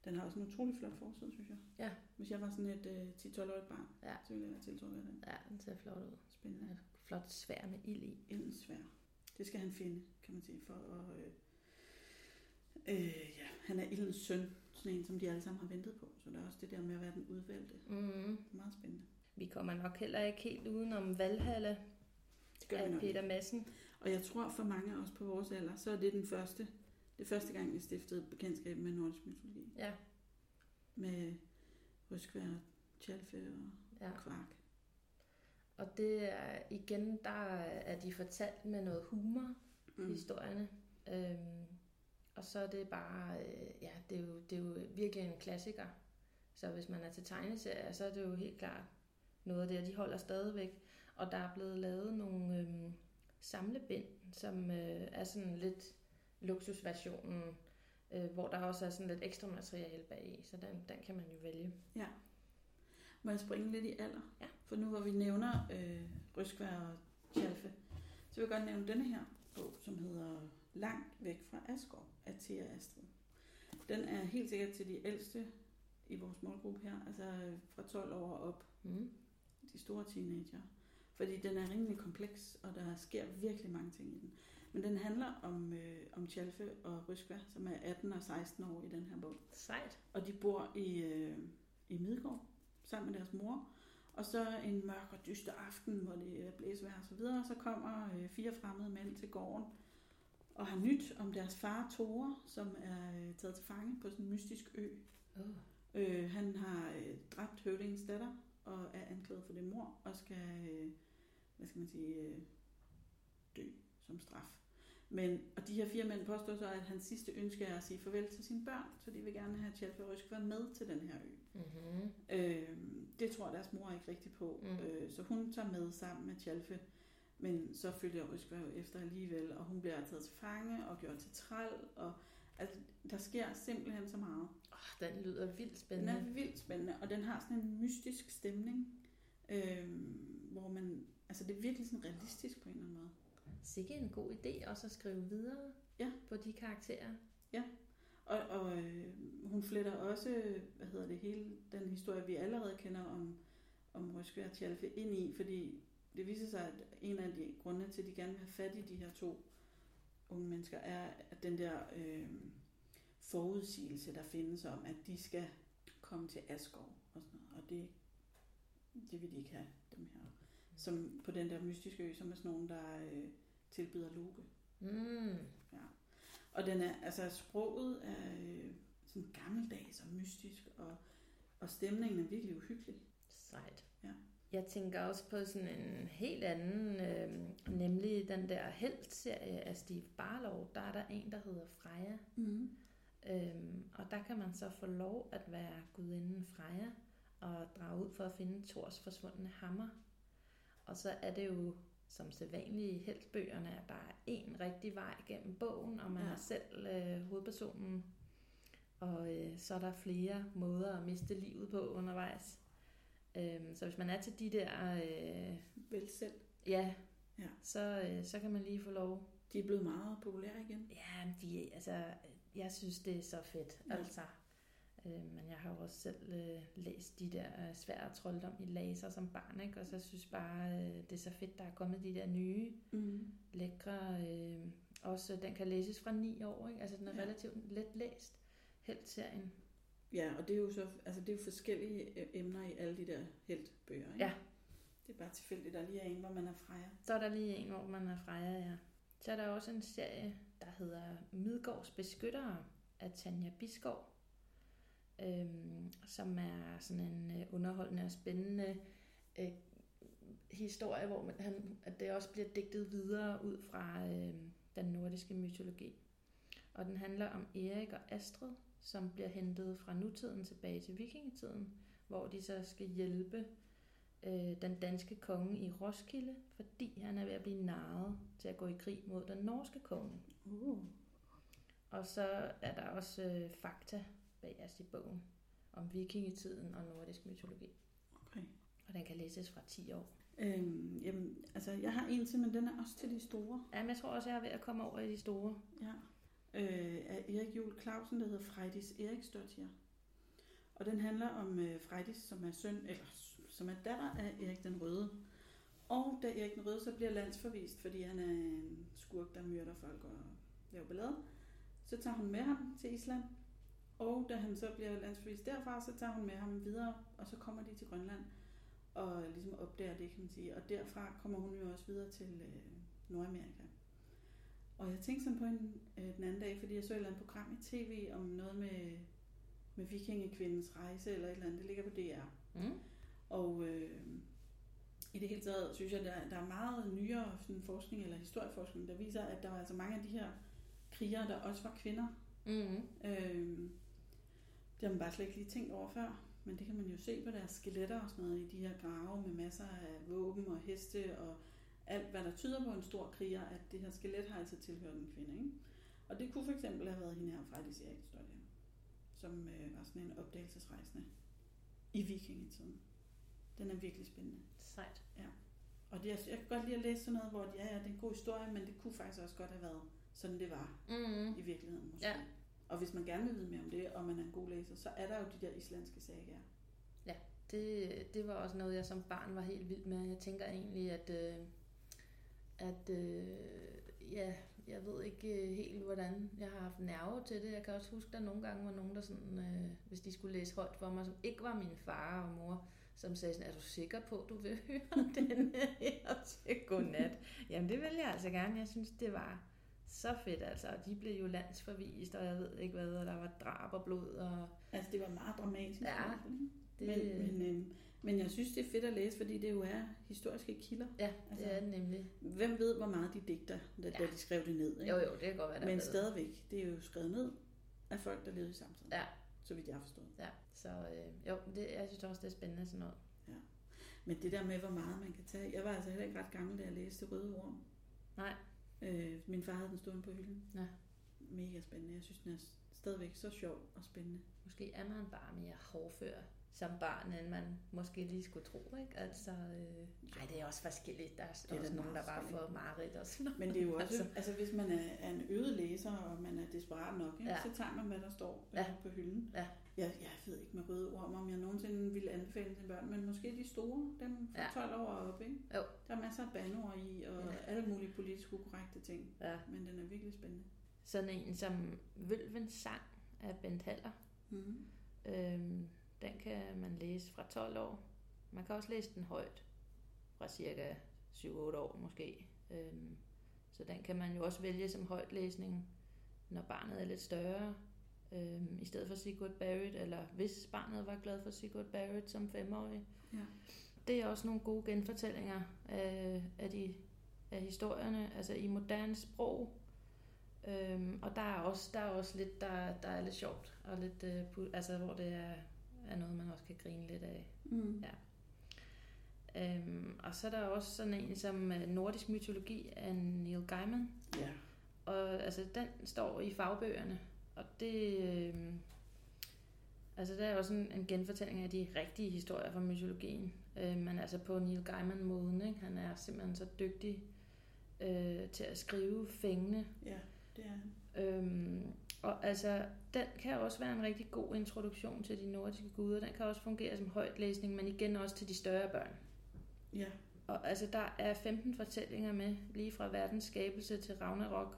Den har også en utrolig flot forside, synes jeg. Ja. Hvis jeg var sådan et øh, 10-12-årigt barn, Ja. så ville jeg være tiltrukket af den. Ja, den ser flot ud. Spændende. Et flot svær med ild i. Ildens svær. Det skal han finde, kan man sige, for at... Øh, øh, ja, han er ildens søn, sådan en, som de alle sammen har ventet på. Så der er også det der med at være den udvalgte. Mm. Meget spændende. Vi kommer nok heller ikke helt udenom Valhalla Det gør vi af nok. Peter Madsen. Og jeg tror for mange af os på vores alder, så er det den første, det første gang, vi stiftede bekendtskab med nordisk mytologi. Ja, Med Ryskvær, Tjalfe og ja. Kvark. Og det er igen, der er de fortalt med noget humor, mm. historierne. Øhm, og så er det bare, øh, ja, det er, jo, det er jo virkelig en klassiker. Så hvis man er til tegneserier, så er det jo helt klart noget af det, de holder stadigvæk. Og der er blevet lavet nogle øhm, samlebind, som øh, er sådan lidt luksusversionen, øh, hvor der også er sådan lidt ekstra materiale bag i, så den, den kan man jo vælge. Må jeg springe lidt i alder? Ja. For nu hvor vi nævner øh, Ryskvær og Tjalfe, så vil jeg godt nævne denne her bog, som hedder Langt væk fra Asgård af Thea Astrid. Den er helt sikkert til de ældste i vores målgruppe her, altså øh, fra 12 år og op, Mm. de store teenager. Fordi den er rimelig kompleks, og der sker virkelig mange ting i den. Men den handler om, øh, om Tjalfe og Ryskvær, som er 18 og 16 år i den her bog. Sejt. Og de bor i, øh, i Midgård sammen med deres mor. Og så en mørk og dyster aften, hvor det er blæsvejr og så videre, så kommer øh, fire fremmede mænd til gården og har nyt om deres far Tore, som er øh, taget til fange på sådan en mystisk ø. Oh. Øh, han har øh, dræbt høvdingens datter og er anklaget for det mor og skal, øh, hvad skal man sige, øh, dø som straf. Men, og de her fire mænd påstår så, at hans sidste ønske er at sige farvel til sine børn, så de vil gerne have Tjalfe og Ryskvær med til den her ø. Mm-hmm. Øh, det tror deres mor ikke rigtig på, Mm. øh, så hun tager med sammen med Tjalfe, men så følger Ryskvær jo efter alligevel, og hun bliver taget til fange og gjort til træl, og altså, der sker simpelthen så meget. Oh, den lyder vildt Den spændende. er vildt spændende, og den har sådan en mystisk stemning. Øh, hvor man, altså det er virkelig sådan realistisk på en eller anden måde. Sikke en god idé også at skrive videre Ja. på de karakterer. Og, og øh, hun fletter også, hvad hedder det, hele den historie, vi allerede kender om, om Røskve og Tjalfe ind i, fordi det viser sig, at en af de grunde til, at de gerne vil have fat i de her to unge mennesker, er at den der øh, forudsigelse, der findes om, at de skal komme til Asgård og sådan noget, og det, det vil de ikke have, dem her. Som på den der mystiske ø, som er sådan nogen, der øh, tilbyder Loke. Mm. Ja. Og den er, altså sproget er øh, sådan gammeldags og mystisk, og, og stemningen er virkelig uhyggelig. Sejt. Ja. Jeg tænker også på sådan en helt anden, øh, nemlig den der Helt-serie af Steve Barlow. Der er der en, der hedder Freja. Mm. Øhm, og der kan man så få lov at være gudinden Freja og drage ud for at finde Thors forsvundne hammer. Og så er det jo som heltbøgerne, at der er en rigtig vej gennem bogen, og man Ja. er selv øh, hovedpersonen. Og øh, så er der flere måder at miste livet på undervejs. Øhm, så hvis man er til de der, øh, Vel selv. ja, Ja. Så, øh, så kan man lige få lov De er blevet meget populære igen. Ja, de, altså, jeg synes, det er så fedt, ja. altså. Øh, men jeg har jo også selv øh, læst de der øh, svære trolddom i laser som barn, ikke? Og så synes bare, øh, det er så fedt, der er kommet de der nye, Mm. lækre... Øh, også den kan læses fra 9 år, ikke? Altså, den er Ja. relativt let læst. Helt serien. Ja, og det er jo så altså det er jo forskellige øh, emner i alle de der heltbøger. Ikke? Ja. Det er bare tilfældigt, der lige er en, hvor man er Freja. Så er der lige en, hvor man er Freja, ja. Så er der også en serie, der hedder Midgårds Beskyttere af Tanja Biskov, øhm, som er sådan en øh, underholdende og spændende øh, historie, hvor man, han, at det også bliver digtet videre ud fra øh, den nordiske mytologi. Og den handler om Erik og Astrid, som bliver hentet fra nutiden tilbage til vikingetiden, hvor de så skal hjælpe øh, den danske konge i Roskilde, fordi han er ved at blive narret til at gå i krig mod den norske konge. Uh. Og så er der også øh, fakta bagerst i bogen om vikingetiden og nordisk mytologi. Okay. Og den kan læses fra 10 år. Øhm, jamen, altså, jeg har en til, men den er også til de store. Ja, men jeg tror også, jeg er ved at komme over i de store. Ja. Øh, af Erik Juhl Clausen, der hedder Frejdis Eriksdottir. Og den handler om øh, Frejdis, som er søn, eller som er datter af Erik den Røde. Og da Erik den Røde så bliver landsforvist, fordi han er en skurk, der myrder folk og laver ballade, så tager hun med ham til Island. Og da han så bliver landsforvist derfra, så tager hun med ham videre, og så kommer de til Grønland og ligesom opdager det, kan man sige. Og derfra kommer hun jo også videre til øh, Nordamerika. Og jeg tænkte sådan på en, øh, den anden dag, fordi jeg så et eller andet program i tv om noget med, med vikingekvindens rejse eller et eller andet. Det ligger på DR. Mm. Og øh, i det hele taget synes jeg, der, der er meget nyere sådan forskning eller historieforskning, der viser, at der var altså mange af de her krigere, der også var kvinder. Mm. Øh, det har man bare slet ikke lige tænkt over før. Men det kan man jo se på deres skeletter og sådan noget i de her grave med masser af våben og heste og alt, hvad der tyder på en stor kriger, at det her skelet har altså tilhørt en kvinde. Ikke? Og det kunne for eksempel have været hende her fra Alice Eriksdottir, som øh, var sådan en opdagelsesrejsende i vikingetiden. Den er virkelig spændende. Sejt. Og det er, jeg kan godt lide at læse sådan noget, hvor ja, ja, det er en god historie, men det kunne faktisk også godt have været sådan, det var Mm. i virkeligheden måske. Ja. Og hvis man gerne vil vide mere om det, og man er en god læser, så er der jo de der islandske sagaer. Det, det var også noget, jeg som barn var helt vild med. Jeg tænker egentlig, at, øh, at øh, ja, jeg ved ikke øh, helt, hvordan jeg har haft nerve til det. Jeg kan også huske, at der nogle gange var nogen, der sådan, øh, hvis de skulle læse højt for mig, som ikke var min far og mor, som sagde sådan, er du sikker på, du vil høre den her til godnat? Jamen det vil jeg altså gerne. Jeg synes, det var så fedt altså. Og de blev jo landsforvist, og jeg ved ikke hvad, og der var drab og blod. Og Altså, det var meget dramatisk. Ja, det, Men, men, øh, men jeg synes, det er fedt at læse, fordi det jo er historiske kilder. ja, altså- det er det nemlig. Hvem ved, hvor meget de digter, da, ja. da Ja. de skrev det ned. Ikke? Jo, jo, det kan godt være, der Men stadigvæk, det er jo skrevet ned af folk, der levede i samtiden. Ja. Så vidt jeg har forstået. Ja, så øh, jo, det, jeg synes også, det er spændende sådan noget. Men det der med, hvor meget man kan tage. Jeg var altså heller ikke ret gammel, da jeg læste Røde Orm. Nej. Øh, min far havde den stående på hylden. Ja. Mega spændende. Jeg synes, den er, stadigvæk så sjov og spændende. Måske er man bare mere hårdfør som barn, end man måske lige skulle tro, ikke? Altså, øh, nej, det er også forskelligt. Der er, Det er også nogen, der bare får mareridt og sådan noget. Men det er jo også, Altså. altså, hvis man er, er en øget læser, og man er desperat nok, ikke? Ja. Så tager man, hvad der står Ja. ja. på hylden. Ja. Jeg, jeg ved ikke med røde ord, om jeg nogensinde ville anbefale til børn, men måske de store, dem fra Ja. ja. 12 år og op, ikke? Jo. Der er masser af bandord i, og Ja. alle mulige politisk ukorrekte ting, Ja. men den er virkelig spændende. Sådan en som Vølvens sang af Bent Haller. Mm. Øhm, den kan man læse fra 12 år. Man kan også læse den højt fra cirka 7-8 år måske. Øhm, så den kan man jo også vælge som højtlæsning, når barnet er lidt større. Øhm, I stedet for Sigurd Barrett, eller hvis barnet var glad for Sigurd Barrett som femårig. Ja. Det er også nogle gode genfortællinger af, af, de, af historierne, altså i moderne sprog. Øhm, og der er også, der er også lidt, der, der er lidt sjovt, og lidt, øh, altså hvor det er, er noget, man også kan grine lidt af. Mm. Ja. Øhm, og så er der også sådan en som øh, Nordisk Mytologi af Neil Gaiman. Ja. Og altså, den står i fagbøgerne, og det... Øh, altså, der er også en, en genfortælling af de rigtige historier fra mytologien. Øh, men altså på Neil Gaiman-måden, ikke? Han er simpelthen så dygtig øh, til at skrive fængende. Ja, det er han. Øhm, og altså, den kan også være en rigtig god introduktion til de nordiske guder. Den kan også fungere som højtlæsning, men igen også til de større børn. Ja, Og altså, der er 15 fortællinger med, lige fra verdens skabelse til Ragnarok.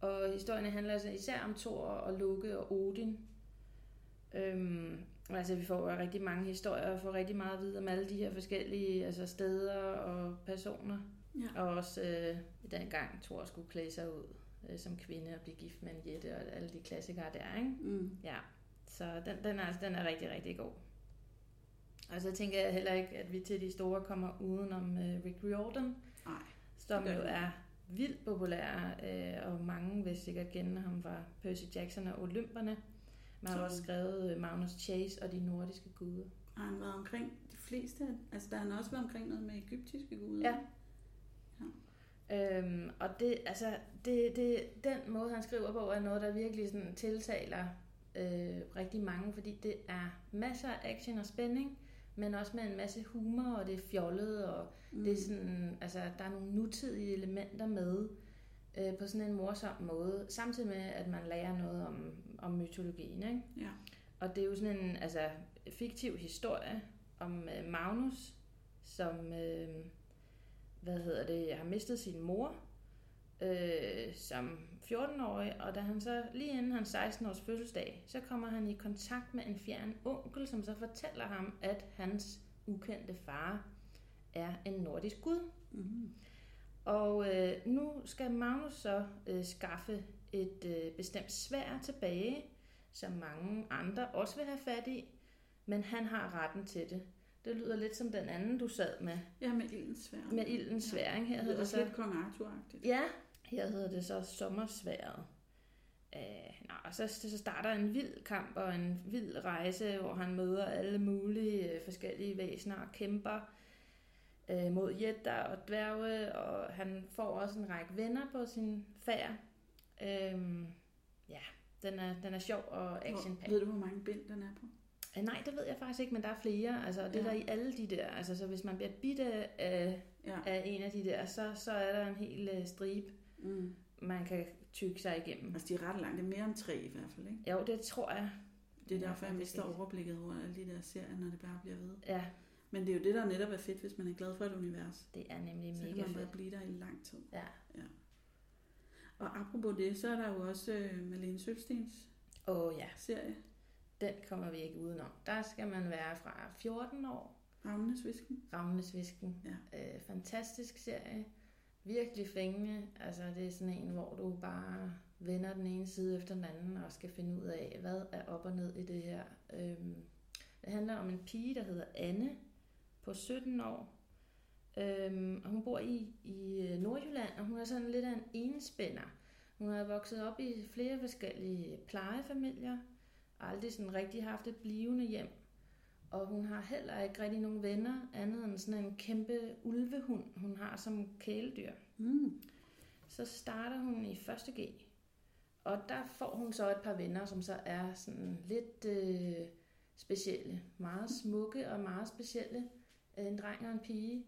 Og historien handler altså især om Thor og Loke og Odin. Øhm, altså, vi får jo rigtig mange historier og får rigtig meget at vide om alle de her forskellige altså, steder og personer. ja. Og også øh, dengang Thor skulle klæde sig ud øh, som kvinde og blive gift med en jætte og alle de klassikere der, ikke? Mm. Ja, så den, den, er, altså- den er rigtig, rigtig god. Og så tænker jeg heller ikke, at vi til de store kommer udenom øh, Rick Riordan, Nej, som jo er vildt populær, øh, og mange vil sikkert kende ham fra Percy Jackson og Olymperne. Man har Som- også skrevet øh, Magnus Chase og de nordiske guder. har han været omkring de fleste? Altså, der har han også været omkring noget med egyptiske guder. Ja. Øhm, og det, altså, det, det, den måde, han skriver på, er noget, der virkelig sådan tiltaler øh, rigtig mange, fordi det er masser af action og spænding, men også med en masse humor, og det er fjollet, og mm. det er sådan, altså, der er nogle nutidige elementer med øh, på sådan en morsom måde, samtidig med, at man lærer noget om, om mytologien, ikke? Ja. Og det er jo sådan en altså, fiktiv historie om øh, Magnus, som øh, hvad hedder det, har mistet sin mor øh, som 14-årig, og da han så lige inden hans 16-års fødselsdag, så kommer han i kontakt med en fjern onkel, som så fortæller ham, at hans ukendte far er en nordisk gud. Mm. Og øh, nu skal Magnus så øh, skaffe et øh, bestemt svær tilbage, som mange andre også vil have fat i, men han har retten til det. Det lyder lidt som den anden, du sad med, Ja, med ildens svær. med ildens svær. Ikke? Her Det hedder er det også så, lidt kong Arthur-agtigt. ja, her hedder det så sommersværet. Øh, og så, så starter en vild kamp og en vild rejse, hvor han møder alle mulige øh, forskellige væsener og kæmper øh, mod jætter og dværge, og han får også en række venner på sin færd. Øhm, ja, den er, den er sjov og action Hvor, ved du, hvor mange bind den er på? Øh, nej, det ved jeg faktisk ikke, men der er flere. Altså, det er Ja. der i alle de der. Altså, så hvis man bliver bidt af, Ja. af en af de der, så, så er der en hel uh, stribe, Mm. man kan tykke sig igennem. Altså, de er ret langt. Det er mere end tre i hvert fald, ikke? Jo, det tror jeg. Det er Ja, derfor, jeg mister ikke. overblikket over alle de der serier, når det bare bliver ved. Ja, Men det er jo det, der netop er fedt, hvis man er glad for et univers. det er nemlig Så kan mega man bare fedt. blive der i lang tid. Ja. Og apropos det, så er der jo også øh, Malene Sølstens Åh ja, serie, den kommer vi ikke udenom. Der skal man være fra 14 år. Ravnenes Visken. Ravnesvisken. Ja. Øh, fantastisk serie. Virkelig fængende. Altså, det er sådan en, hvor du bare vender den ene side efter den anden og skal finde ud af, hvad er op og ned i det her. Øhm, det handler om en pige, der hedder Anne på 17 år. Øhm, og hun bor i, i øh, Nordjylland, og hun er sådan lidt af en enespænder. Hun har vokset op i flere forskellige plejefamilier, aldrig sådan rigtig haft et blivende hjem. Og hun har heller ikke rigtig nogen venner, andet end sådan en kæmpe ulvehund, hun har som kæledyr. Mm. Så starter hun i 1. G, og der får hun så et par venner, som så er sådan lidt øh, specielle. Meget smukke og meget specielle. Øh, en dreng og en pige.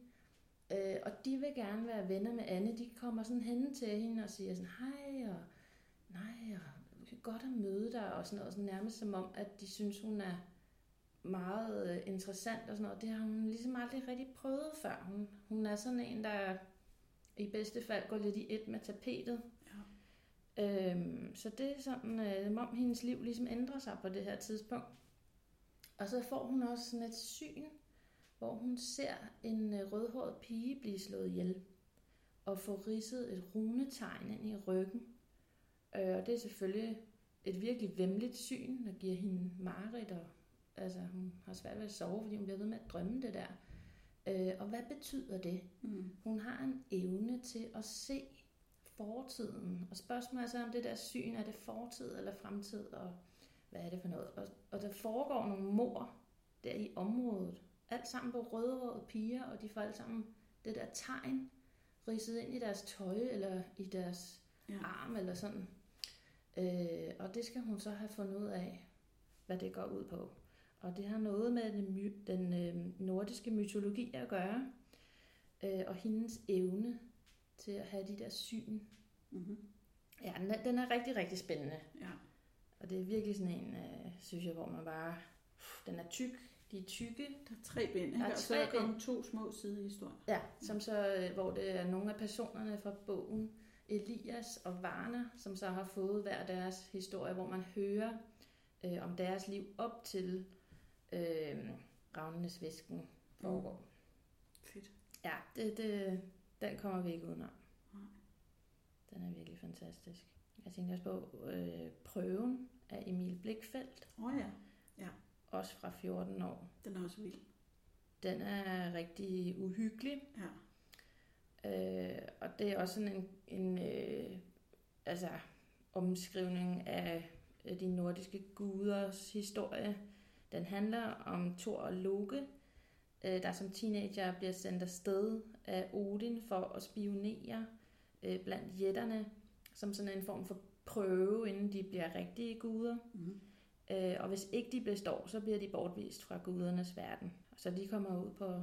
Øh, og de vil gerne være venner med Anne. De kommer sådan hen til hende og siger sådan, hej, og nej, og godt at møde dig, og sådan noget. Sådan nærmest som om, at de synes, hun er meget øh, interessant og sådan noget. Det har hun ligesom aldrig rigtig prøvet før. Hun, hun er sådan en, der i bedste fald går lidt i et med tapetet. Ja. Øhm, så det er sådan, øh, om hendes liv ligesom ændrer sig på det her tidspunkt. Og så får hun også sådan et syn, hvor hun ser en øh, rødhåret pige blive slået ihjel og få ridset et runetegn ind i ryggen. Øh, og det er selvfølgelig et virkelig vemmeligt syn, der giver hende mareridt, og altså, hun har svært ved at sove, fordi hun bliver ved med at drømme det der. Øh, og hvad betyder det? Mm. Hun har en evne til at se fortiden, og spørgsmålet er så, om det der syn, er det fortid eller fremtid, og hvad er det for noget? Og, og der foregår nogle mor der i området, alt sammen på rødhårede piger, og de får alle sammen det der tegn ridset ind i deres tøj, eller i deres ja. arm, eller sådan. Øh, og det skal hun så have fundet ud af, hvad det går ud på. Og det har noget med den, den øh, nordiske mytologi at gøre, øh, og hendes evne til at have de der syn. Mm-hmm. Ja, den er, den er rigtig, rigtig spændende. Ja. Og det er virkelig sådan en, øh, synes jeg, hvor man bare... Pff, den er tyk, de er tykke. Der er tre bind, ikke? Der er og så er der to små sidehistorier. Ja, som så, øh, hvor det er nogle af personerne fra bogen, Elias og Varner, som så har fået hver deres historie, hvor man hører øh, om deres liv op til øh, Ravnenes Væsken foregår. Mm. Fedt. Ja, det, det, den kommer vi ikke udenom. Nej. Den er virkelig fantastisk. Jeg tænkte også på øh, Prøven af Emil Blikfeldt. Åh oh, ja. ja. Også fra 14 år. Den er også vild. Den er rigtig uhyggelig. Ja. Øh, og det er også sådan en, en øh, altså, omskrivning af de nordiske guders historie. Den handler om Thor og Loke, øh, der som teenager bliver sendt afsted af Odin for at spionere øh, blandt jætterne, som sådan en form for prøve, inden de bliver rigtige guder. Mm. Øh, og hvis ikke de består, så bliver de bortvist fra gudernes verden. Så de kommer ud på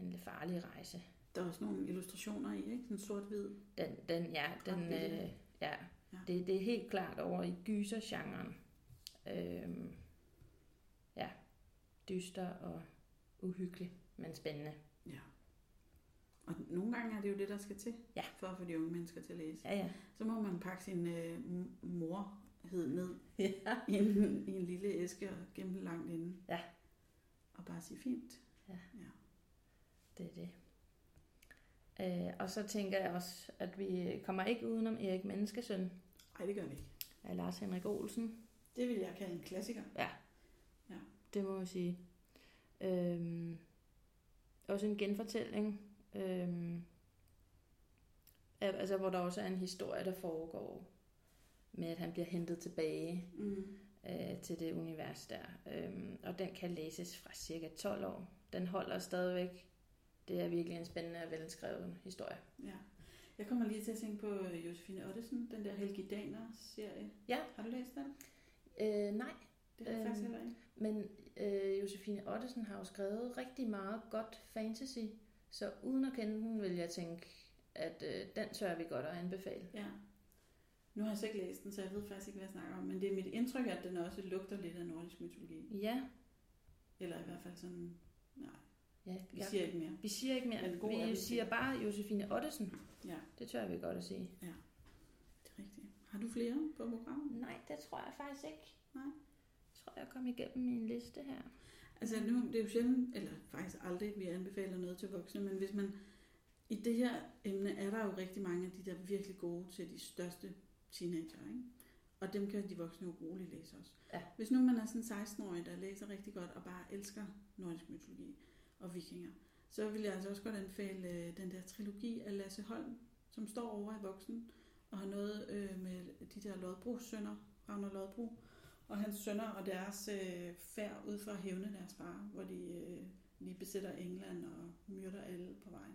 en lidt farlig rejse. Der er også nogle illustrationer i, ikke? Sådan sort-hvid. Den, den, ja, den, øh, ja. ja. Det, det er helt klart over i gyser-genren. Øhm, dyster og uhyggelig, men spændende. Ja. Og nogle gange er det jo det, der skal til, ja. for at få de unge mennesker til at læse. Ja, ja. Så må man pakke sin øh, morhed ned ja. i, en, i en lille æske og gemme den langt inde. Ja. Og bare sige fint. Ja. ja. Det er det. Øh, og så tænker jeg også, at vi kommer ikke udenom Erik Menneskesøn. Nej, det gør vi ikke. Af Lars Henrik Olsen. Det vil jeg kalde en klassiker. Ja. Det må man sige. Øhm, også en genfortælling. Øhm, altså, hvor der også er en historie, der foregår med, at han bliver hentet tilbage mm. øh, til det univers der. Øhm, og den kan læses fra cirka 12 år. Den holder stadigvæk det er virkelig en spændende og velskrevet historie. Ja. Jeg kommer lige til at tænke på øh, Josefine Ottesen, den der Helgi Daner-serie. Ja. Har du læst den? Øh, nej. Det har jeg faktisk heller ikke. Men øh, Josefine Ottesen har jo skrevet rigtig meget godt fantasy, så uden at kende den, vil jeg tænke, at øh, den tør vi godt at anbefale. Ja. Nu har jeg så ikke læst den, så jeg ved faktisk ikke, hvad jeg snakker om, men det er mit indtryk, at den også lugter lidt af nordisk mytologi. Ja. Eller i hvert fald sådan, nej, Ja, vi ja, siger ikke mere. Vi siger ikke mere. God vi siger bare Josefine Ottesen. Ja. Det tør vi godt at sige. Ja, det er rigtigt. Har du flere på programmet? Nej, det tror jeg faktisk ikke. Nej. Tror, jeg kom igennem min liste her. Altså nu, det er jo sjældent, eller faktisk aldrig, vi anbefaler noget til voksne, men hvis man, i det her emne er der jo rigtig mange af de der virkelig gode til de største teenager, ikke? Og dem kan de voksne jo roligt læse også. Ja. Hvis nu man er sådan 16-årig, der læser rigtig godt og bare elsker nordisk mytologi, og vikinger. Så vil jeg altså også godt anbefale øh, den der trilogi af Lasse Holm, som står over i voksen, og har noget øh, med de der Lodbro sønner, Ragnar Lodbro, og hans sønner og deres øh, færd ud for at hævne deres far, hvor de øh, lige besætter England og myrder alle på vejen.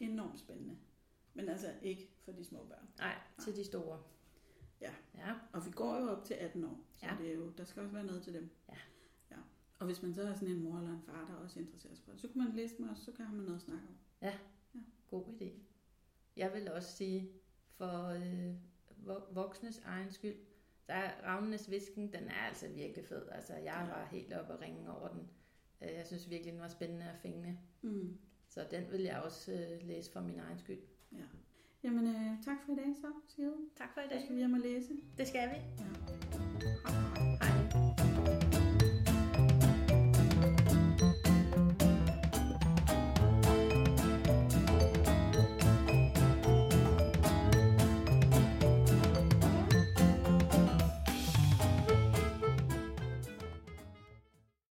Enormt spændende. Men altså ikke for de små børn. Nej, til de store. Ja. Ja. Og vi går jo op til 18 år, så Ja. det er jo, der skal også være noget til dem. Ja. ja. Og hvis man så er sådan en mor eller en far, der også interesserer sig for det, så kunne man læse dem også, så kan man noget at snakke om. God idé. Jeg vil også sige, for øh, vo- voksnes egen skyld, der er Ravnenes Visken, den er altså virkelig fed. Altså, jeg var helt oppe og ringe over den. Øh, Jeg synes virkelig, den var spændende og fængende. Mm. Så den vil jeg også øh, læse for min egen skyld. Ja. Jamen, øh, tak for i dag så, Sigrid. Tak for i Så dag. skal vi hjem og læse. Det skal vi. Ja. Hej.